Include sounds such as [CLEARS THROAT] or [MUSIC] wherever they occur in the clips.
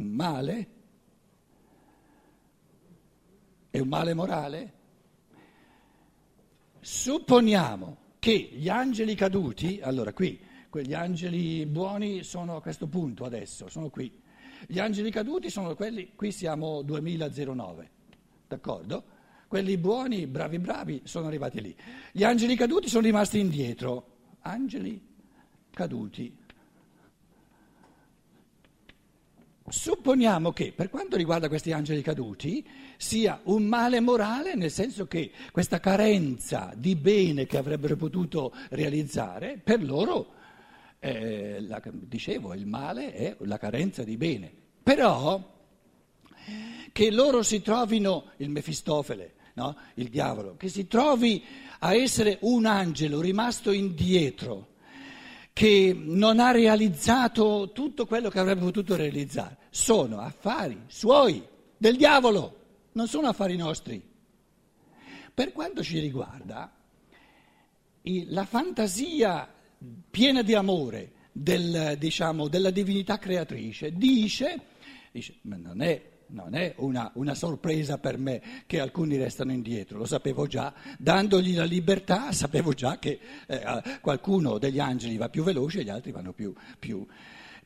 Un male? È un male morale? Supponiamo che gli angeli caduti, allora qui, quegli angeli buoni sono a questo punto adesso, sono qui. Gli angeli caduti sono quelli, qui siamo 2009, d'accordo? Quelli buoni, bravi bravi, sono arrivati lì. Gli angeli caduti sono rimasti indietro. Angeli caduti. Supponiamo che per quanto riguarda questi angeli caduti sia un male morale, nel senso che questa carenza di bene che avrebbero potuto realizzare, per loro, eh, la, dicevo, il male è la carenza di bene. Però che loro si trovino, il Mefistofele, no? il diavolo, che si trovi a essere un angelo rimasto indietro che non ha realizzato tutto quello che avrebbe potuto realizzare. Sono affari suoi, del diavolo, non sono affari nostri. Per quanto ci riguarda, la fantasia piena di amore del, diciamo, della divinità creatrice dice, dice ma non è non è una, una, sorpresa per me che alcuni restano indietro, lo sapevo già, dandogli la libertà sapevo già che eh, qualcuno degli angeli va più veloce e gli altri vanno più, più,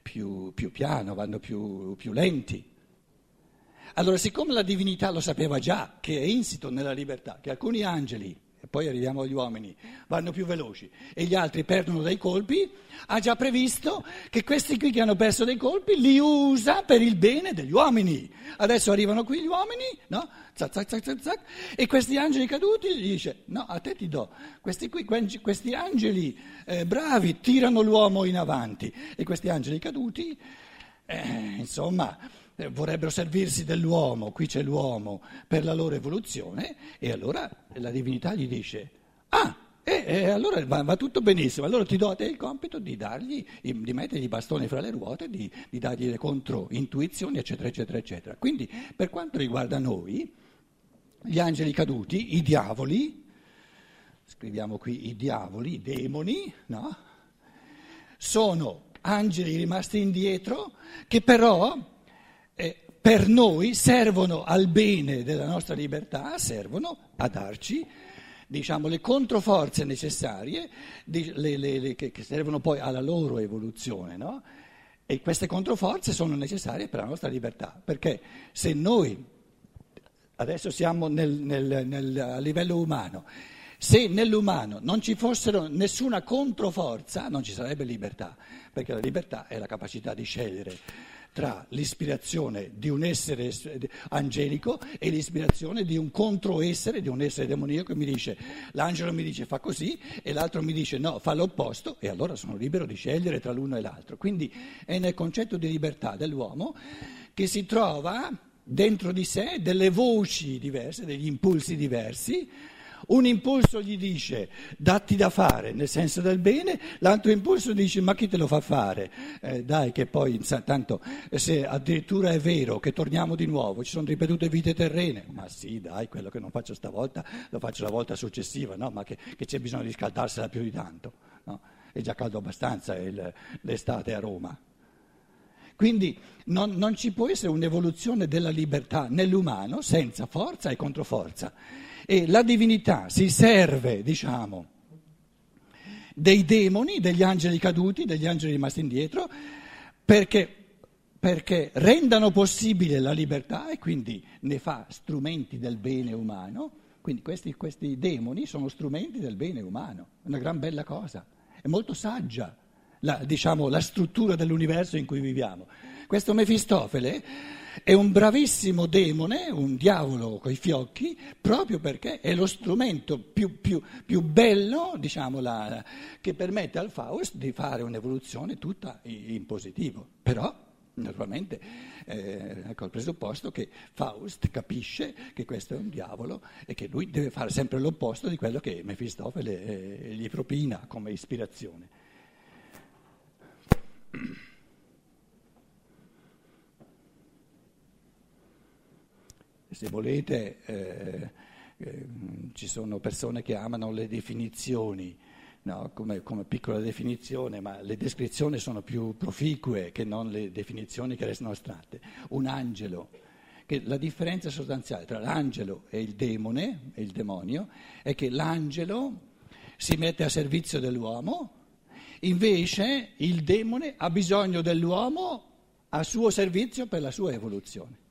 più, più piano, vanno più, più lenti. Allora, siccome la divinità lo sapeva già, che è insito nella libertà, che alcuni angeli poi arriviamo agli uomini, vanno più veloci e gli altri perdono dei colpi, ha già previsto che questi qui che hanno perso dei colpi li usa per il bene degli uomini. Adesso arrivano qui gli uomini, no? Zac, zac, zac, zac, e questi angeli caduti gli dice, no, a te ti do, questi, qui, questi angeli eh, bravi tirano l'uomo in avanti e questi angeli caduti, eh, insomma eh, vorrebbero servirsi dell'uomo, qui c'è l'uomo, per la loro evoluzione, e allora la divinità gli dice, ah, e, e allora va, va, tutto benissimo, allora ti do a te il compito di dargli, di mettergli i bastoni fra le ruote, di, di dargli le controintuizioni, eccetera, eccetera, eccetera. Quindi per quanto riguarda noi, gli angeli caduti, i diavoli, scriviamo qui i diavoli, i demoni, no? Sono angeli rimasti indietro che però per noi servono al bene della nostra libertà, servono a darci diciamo, le controforze necessarie le, le, le, che, servono poi alla loro evoluzione. No? E queste controforze sono necessarie per la nostra libertà, perché se noi adesso siamo nel, nel, nel, a livello umano, se nell'umano non ci fossero nessuna controforza non ci sarebbe libertà, perché la libertà è la capacità di scegliere tra l'ispirazione di un essere angelico e l'ispirazione di un controessere, di un essere demoniaco che mi dice, l'angelo mi dice fa così e l'altro mi dice no, fa l'opposto e allora sono libero di scegliere tra l'uno e l'altro. Quindi è nel concetto di libertà dell'uomo che si trova dentro di sé delle voci diverse, degli impulsi diversi un impulso gli dice datti da fare nel senso del bene, l'altro impulso dice ma chi te lo fa fare? Eh, dai che poi tanto se addirittura è vero che torniamo di nuovo, ci sono ripetute vite terrene, ma sì dai quello che non faccio stavolta lo faccio la volta successiva, no? ma che, che, c'è bisogno di scaldarsela più di tanto, no? è già caldo abbastanza il, l'estate a Roma. Quindi non, non ci può essere un'evoluzione della libertà nell'umano senza forza e controforza. E la divinità si serve, diciamo, dei demoni, degli angeli caduti, degli angeli rimasti indietro, perché, perché rendano possibile la libertà e quindi ne fa strumenti del bene umano. Quindi questi, questi demoni sono strumenti del bene umano, è una gran bella cosa, è molto saggia la, diciamo, la struttura dell'universo in cui viviamo. Questo Mefistofele è un bravissimo demone, un diavolo coi fiocchi, proprio perché è lo strumento più, più, più bello, diciamo, la, che permette al Faust di fare un'evoluzione tutta in positivo. Però, naturalmente, eh, ecco il presupposto che Faust capisce che questo è un diavolo e che lui deve fare sempre l'opposto di quello che Mefistofele eh, gli propina come ispirazione. Se volete, eh, eh, ci sono persone che amano le definizioni no? come, come, piccola definizione, ma le descrizioni sono più proficue che non le definizioni che restano astratte. Un angelo, che la differenza sostanziale tra l'angelo e il demone, e il demonio, è che l'angelo si mette a servizio dell'uomo, invece il demone ha bisogno dell'uomo a suo servizio per la sua evoluzione.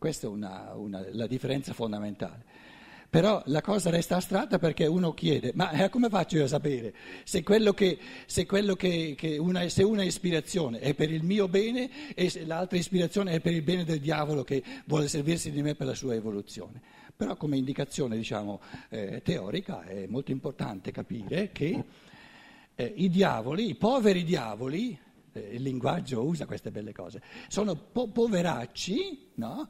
Questa è una, una, la differenza fondamentale. Però la cosa resta astratta perché uno chiede, ma eh, come faccio io a sapere se, che, se, che, che una, se una ispirazione è per il mio bene e l'altra ispirazione è per il bene del diavolo che vuole servirsi di me per la sua evoluzione? Però come indicazione diciamo, eh, teorica è molto importante capire che eh, i diavoli, i poveri diavoli, eh, il linguaggio usa queste belle cose, sono po- poveracci, no?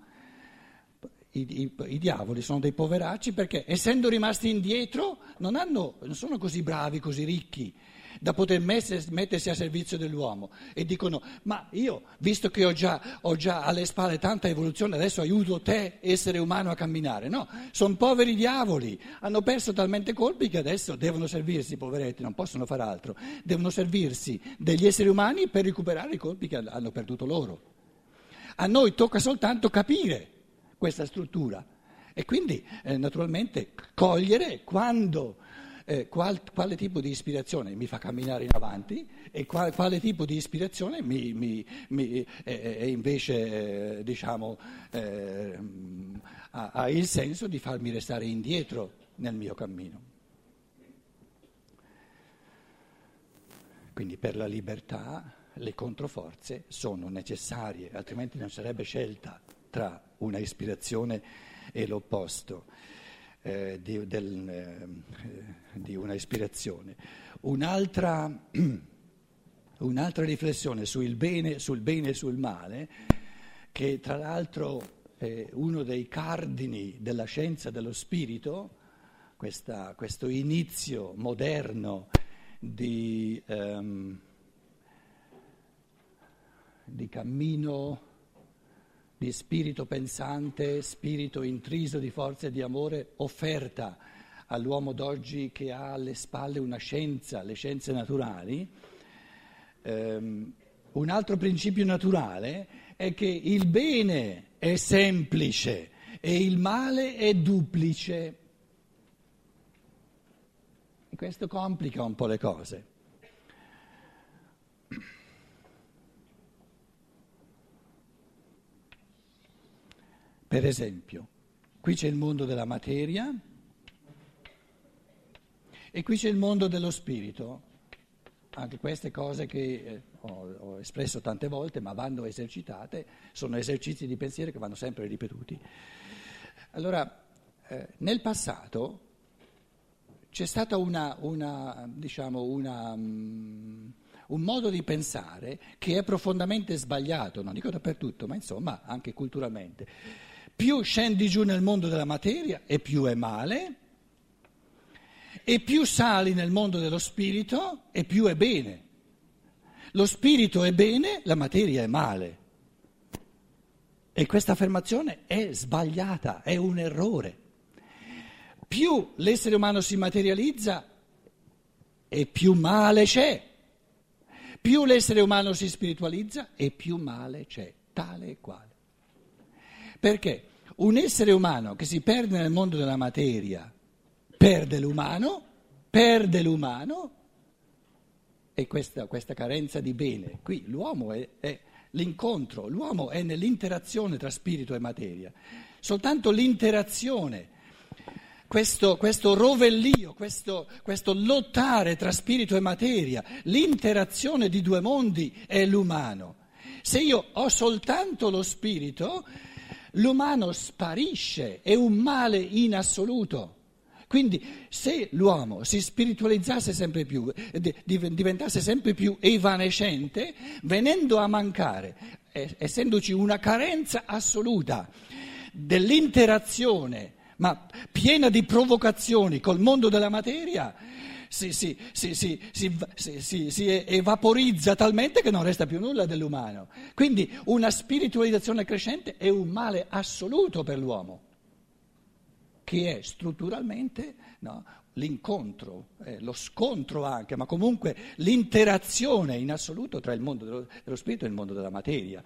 I, i, I, diavoli sono dei poveracci perché essendo rimasti indietro non, hanno, non sono così bravi, così ricchi da poter mettersi a servizio dell'uomo. E dicono ma io visto che ho già, ho già alle spalle tanta evoluzione adesso aiuto te essere umano a camminare. No, sono poveri diavoli. Hanno perso talmente colpi che adesso devono servirsi poveretti non possono fare altro. Devono servirsi degli esseri umani per recuperare i colpi che hanno perduto loro. A noi tocca soltanto capire questa struttura e quindi eh, naturalmente cogliere quando eh, qual, quale tipo di ispirazione mi fa camminare in avanti e qual, quale tipo di ispirazione mi, mi, mi, eh, invece eh, diciamo, eh, ha, ha il senso di farmi restare indietro nel mio cammino. Quindi per la libertà le controforze sono necessarie, altrimenti non sarebbe scelta tra una ispirazione e l'opposto eh, di, del, eh, di, una ispirazione. Un'altra, [CLEARS THROAT] un'altra riflessione sul bene, sul bene e sul male, che tra l'altro è uno dei cardini della scienza dello spirito, questa, questo inizio moderno di, um, di cammino di spirito pensante, spirito intriso di forza e di amore offerta all'uomo d'oggi che ha alle spalle una scienza, le scienze naturali. Um, un altro principio naturale è che il bene è semplice e il male è duplice. Questo complica un po' le cose. Per esempio, qui c'è il mondo della materia e qui c'è il mondo dello spirito. Anche queste cose che eh, ho, ho, espresso tante volte, ma vanno esercitate, sono esercizi di pensiero che vanno sempre ripetuti. Allora, eh, nel passato c'è stato una, una, diciamo una, um, un modo di pensare che è profondamente sbagliato, non dico dappertutto, ma insomma anche culturalmente più scendi giù nel mondo della materia e più è male, e più sali nel mondo dello spirito e più è bene. Lo spirito è bene, la materia è male. E questa affermazione è sbagliata, è un errore. Più l'essere umano si materializza e più male c'è. Più l'essere umano si spiritualizza e più male c'è, tale e quale. Perché? Un essere umano che si perde nel mondo della materia perde l'umano, perde l'umano e questa, questa carenza di bene. Qui l'uomo è, è l'incontro, l'uomo è nell'interazione tra spirito e materia. Soltanto l'interazione, questo, questo rovellio, questo, questo, lottare tra spirito e materia, l'interazione di due mondi è l'umano. Se io ho soltanto lo spirito, l'umano sparisce, è un male in assoluto. Quindi se l'uomo si spiritualizzasse sempre più, diventasse sempre più evanescente, venendo a mancare, essendoci una carenza assoluta dell'interazione, ma piena di provocazioni col mondo della materia, si, si, si, si, evaporizza talmente che non resta più nulla dell'umano. Quindi una spiritualizzazione crescente è un male assoluto per l'uomo, che è strutturalmente no, l'incontro, eh, lo scontro anche, ma comunque l'interazione in assoluto tra il mondo dello, dello spirito e il mondo della materia.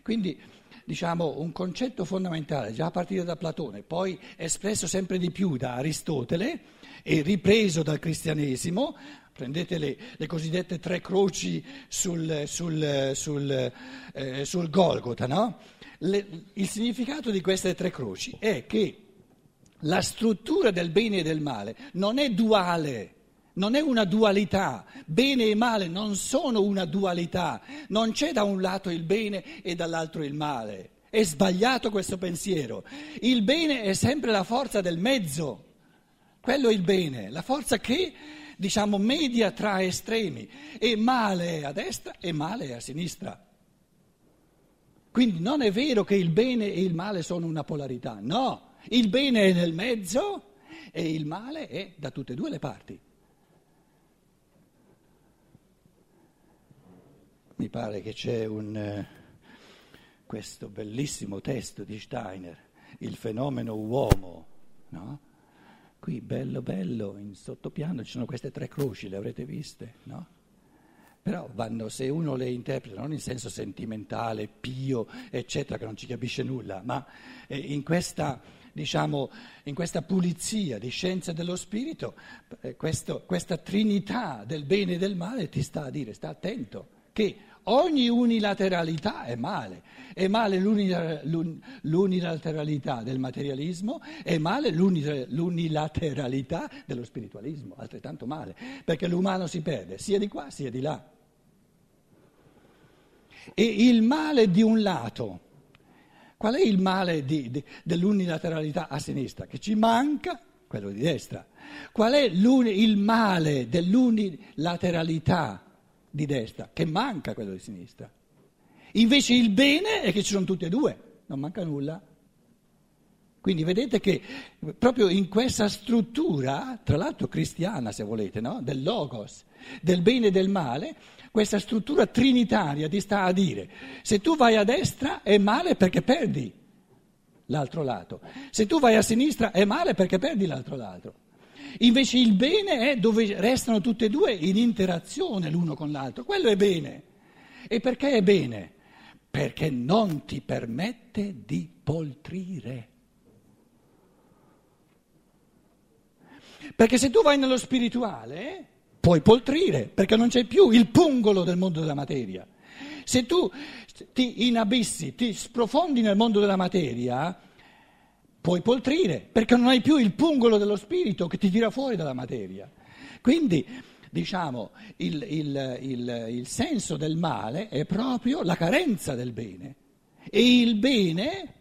Quindi diciamo un concetto fondamentale già a partire da Platone, poi espresso sempre di più da Aristotele e ripreso dal cristianesimo, prendete le, le cosiddette tre croci sul, sul, sul, eh, sul Golgota, no? le, il significato di queste tre croci è che la struttura del bene e del male non è duale, non è una dualità. Bene e male non sono una dualità. Non c'è da un lato il bene e dall'altro il male. È sbagliato questo pensiero. Il bene è sempre la forza del mezzo. Quello è il bene, la forza che, diciamo, media tra estremi. E male è a destra e male è a sinistra. Quindi non è vero che il bene e il male sono una polarità, no. Il bene è nel mezzo e il male è da tutte e due le parti. Mi pare che c'è un, questo bellissimo testo di Steiner, Il fenomeno uomo, no? Qui bello bello, in sottopiano ci sono queste tre croci, le avrete viste, no? Però vanno, se uno le interpreta non in senso sentimentale, pio, eccetera, che non ci capisce nulla, ma eh, in questa diciamo, in questa pulizia di scienza dello spirito, eh, questo, questa trinità del bene e del male ti sta a dire, sta attento, che ogni unilateralità è male, è male l'unilateralità del materialismo, è male l'unilateralità dello spiritualismo, altrettanto male, perché l'umano si perde sia di qua sia di là. E il male di un lato Qual è il male di, di, dell'unilateralità a sinistra? Che ci manca quello di destra. Qual è il male dell'unilateralità di destra? Che manca quello di sinistra. Invece il bene è che ci sono tutti e due, non manca nulla. Quindi vedete che proprio in questa struttura, tra l'altro cristiana se volete, no? del logos, del bene e del male, questa struttura trinitaria ti sta a dire, se tu vai a destra è male perché perdi l'altro lato, se tu vai a sinistra è male perché perdi l'altro lato. Invece il bene è dove restano tutte e due in interazione l'uno con l'altro, quello è bene. E perché è bene? Perché non ti permette di poltrire. Perché se tu vai nello spirituale puoi poltrire perché non c'è più il pungolo del mondo della materia. Se tu ti inabissi, ti sprofondi nel mondo della materia, puoi poltrire perché non hai più il pungolo dello spirito che ti tira fuori dalla materia. Quindi, diciamo, il, il, il, il senso del male è proprio la carenza del bene. E il bene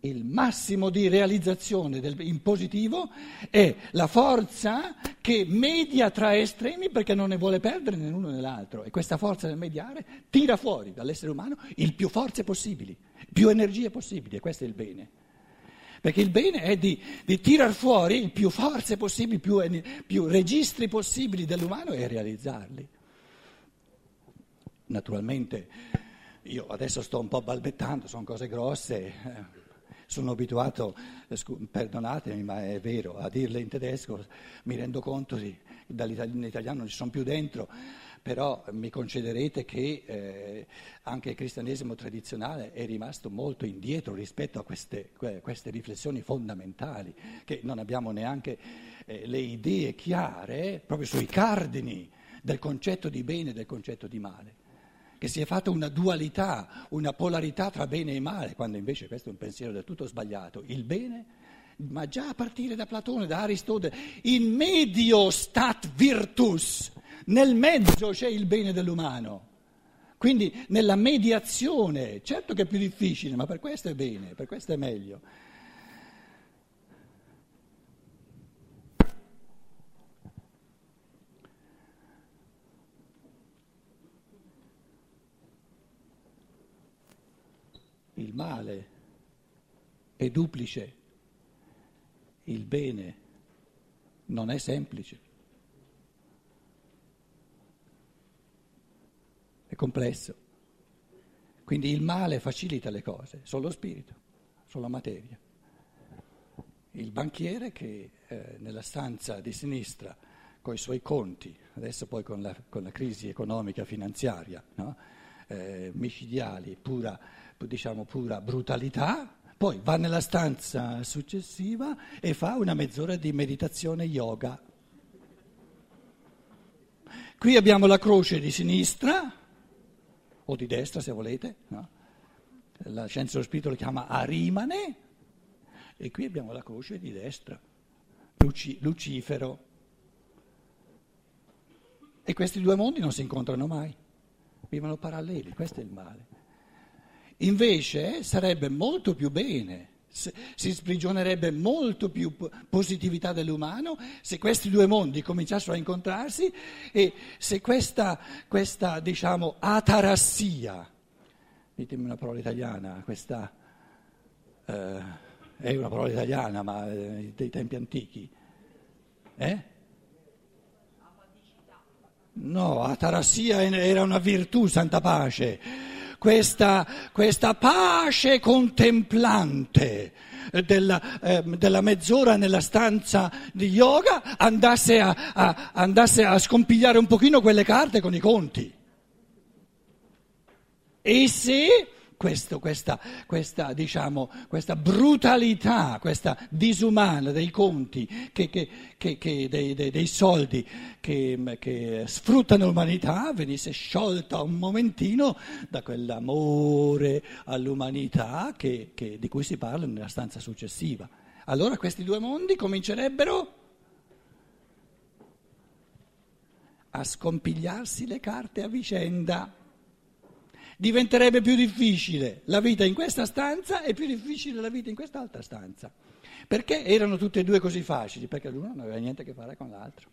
il massimo di realizzazione del, in positivo è la forza che media tra estremi perché non ne vuole perdere né l'uno né l'altro e questa forza del mediare tira fuori dall'essere umano il più forze possibili, più energie possibili e questo è il bene. Perché il bene è di, di tirar fuori il più forze possibili, più, più registri possibili dell'umano e realizzarli. Naturalmente io adesso sto un po' balbettando, sono cose grosse. Eh sono abituato, eh, perdonatemi ma è vero, a dirle in tedesco, mi rendo conto che in italiano non ci sono più dentro, però mi concederete che eh, anche il cristianesimo tradizionale è rimasto molto indietro rispetto a queste, queste riflessioni fondamentali, che non abbiamo neanche eh, le idee chiare proprio sui cardini del concetto di bene e del concetto di male che si è fatta una dualità, una polarità tra bene e male, quando invece questo è un pensiero del tutto sbagliato. Il bene, ma già a partire da Platone, da Aristotele, in medio stat virtus, nel mezzo c'è il bene dell'umano. Quindi nella mediazione, certo che è più difficile, ma per questo è bene, per questo è meglio. il male è duplice, il bene non è semplice, complesso. Quindi il male facilita le cose, solo spirito, solo materia. Il banchiere che eh, nella stanza di sinistra con i suoi conti, adesso poi con la, con la crisi economica finanziaria, no? eh, micidiali, pura, diciamo, pura brutalità, poi va nella stanza successiva e fa una mezz'ora di meditazione yoga. Qui abbiamo la croce di sinistra, o di destra se volete, no? la scienza dello spirito lo chiama arimane, e qui abbiamo la croce di destra, Luci, Lucifero. E questi due mondi non si incontrano mai, vivono paralleli, questo è il male. Invece sarebbe molto più bene, si sprigionerebbe molto più positività dell'umano se questi due mondi cominciassero a incontrarsi e se questa, questa diciamo, atarassia, ditemi una parola italiana, questa eh, è una parola italiana ma eh, dei tempi antichi, eh? No, atarassia era una virtù, santa pace questa, questa pace contemplante della, eh, della, mezz'ora nella stanza di yoga andasse a, a, andasse a scompigliare un pochino quelle carte con i conti. E se questo, questa, questa, diciamo, questa, brutalità, questa disumana dei conti, che, che, che, dei, dei, dei, soldi che, sfruttano l'umanità venisse sciolta un momentino da quell'amore all'umanità di cui si parla nella stanza successiva. Allora questi due mondi comincerebbero a scompigliarsi le carte a vicenda diventerebbe più difficile la vita in questa stanza e più difficile la vita in quest'altra stanza. Perché erano tutte e due così facili? Perché l'uno non aveva niente a che fare con l'altro.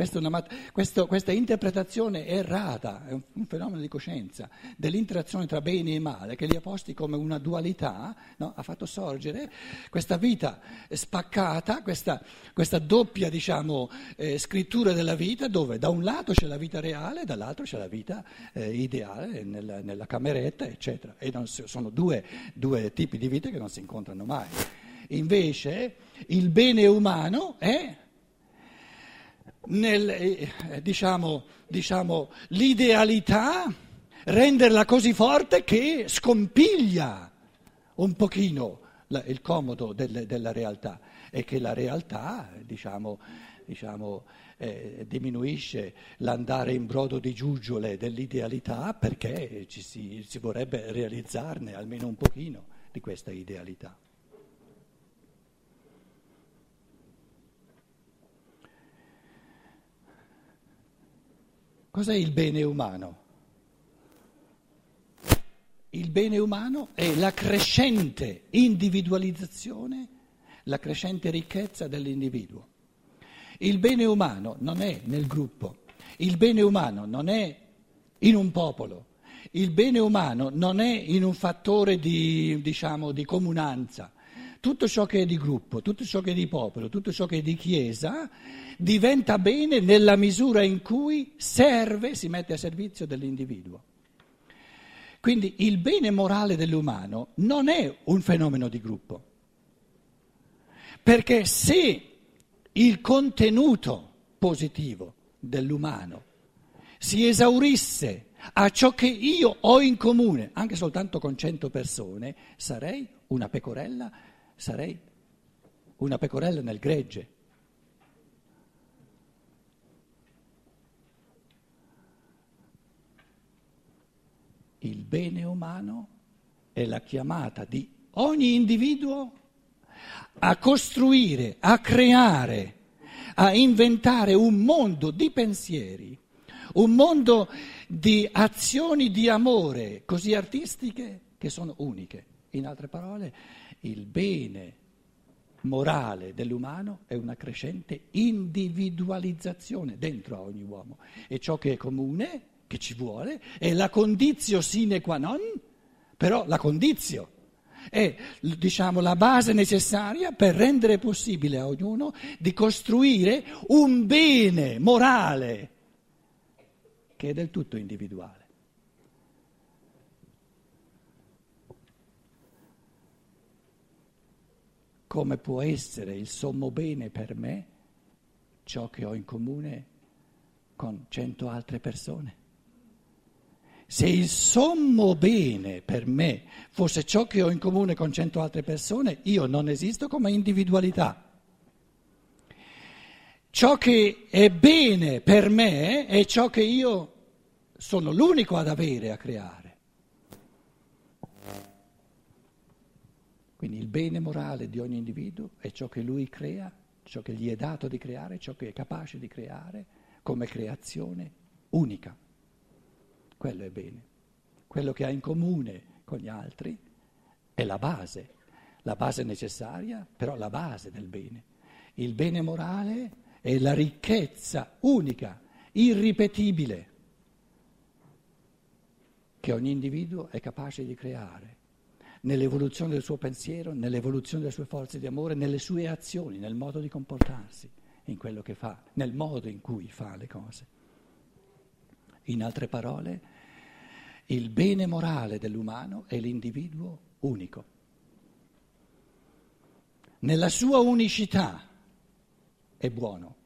Questa, una, questo, questa, interpretazione errata, è un, un, fenomeno di coscienza, dell'interazione tra bene e male, che li ha posti come una dualità, no? ha fatto sorgere questa vita spaccata, questa, questa doppia diciamo, eh, scrittura della vita, dove da un lato c'è la vita reale, dall'altro c'è la vita eh, ideale nella, nella, cameretta, eccetera. E non, sono due, due tipi di vita che non si incontrano mai. Invece il bene umano è nel, eh, diciamo, diciamo, l'idealità, renderla così forte che scompiglia un pochino la, il comodo del, della realtà e che la realtà, diciamo, diciamo, eh, diminuisce l'andare in brodo di giuggiole dell'idealità perché ci si, si vorrebbe realizzarne almeno un pochino di questa idealità. Cos'è il bene umano? Il bene umano è la crescente individualizzazione, la crescente ricchezza dell'individuo. Il bene umano non è nel gruppo, il bene umano non è in un popolo, il bene umano non è in un fattore di, diciamo, di comunanza. Tutto ciò che è di gruppo, tutto ciò che è di popolo, tutto ciò che è di chiesa diventa bene nella misura in cui serve, si mette a servizio dell'individuo. Quindi il bene morale dell'umano non è un fenomeno di gruppo, perché se il contenuto positivo dell'umano si esaurisse a ciò che io ho in comune, anche soltanto con cento persone, sarei una pecorella, sarei una pecorella nel gregge. il bene umano è la chiamata di ogni individuo a costruire, a creare, a inventare un mondo di pensieri, un mondo di azioni di amore così artistiche che sono uniche. In altre parole, il bene morale dell'umano è una crescente individualizzazione dentro a ogni uomo e ciò che è comune che ci vuole, è la condizio sine qua non, però la condizio è diciamo, la base necessaria per rendere possibile a ognuno di costruire un bene morale che è del tutto individuale. Come può essere il sommo bene per me ciò che ho in comune con cento altre persone. Se il sommo bene per me fosse ciò che ho in comune con cento altre persone, io non esisto come individualità. Ciò che è bene per me è ciò che io sono l'unico ad avere, a creare. Quindi il bene morale di ogni individuo è ciò che lui crea, ciò che gli è dato di creare, ciò che è capace di creare come creazione unica. Quello è bene. Quello che ha in comune con gli altri è la base, la base necessaria, però la base del bene. Il bene morale è la ricchezza unica, irripetibile, che ogni individuo è capace di creare nell'evoluzione del suo pensiero, nell'evoluzione delle sue forze di amore, nelle sue azioni, nel modo di comportarsi, in quello che fa, nel modo in cui fa le cose. In altre parole, il bene morale dell'umano è l'individuo unico. Nella sua unicità è buono,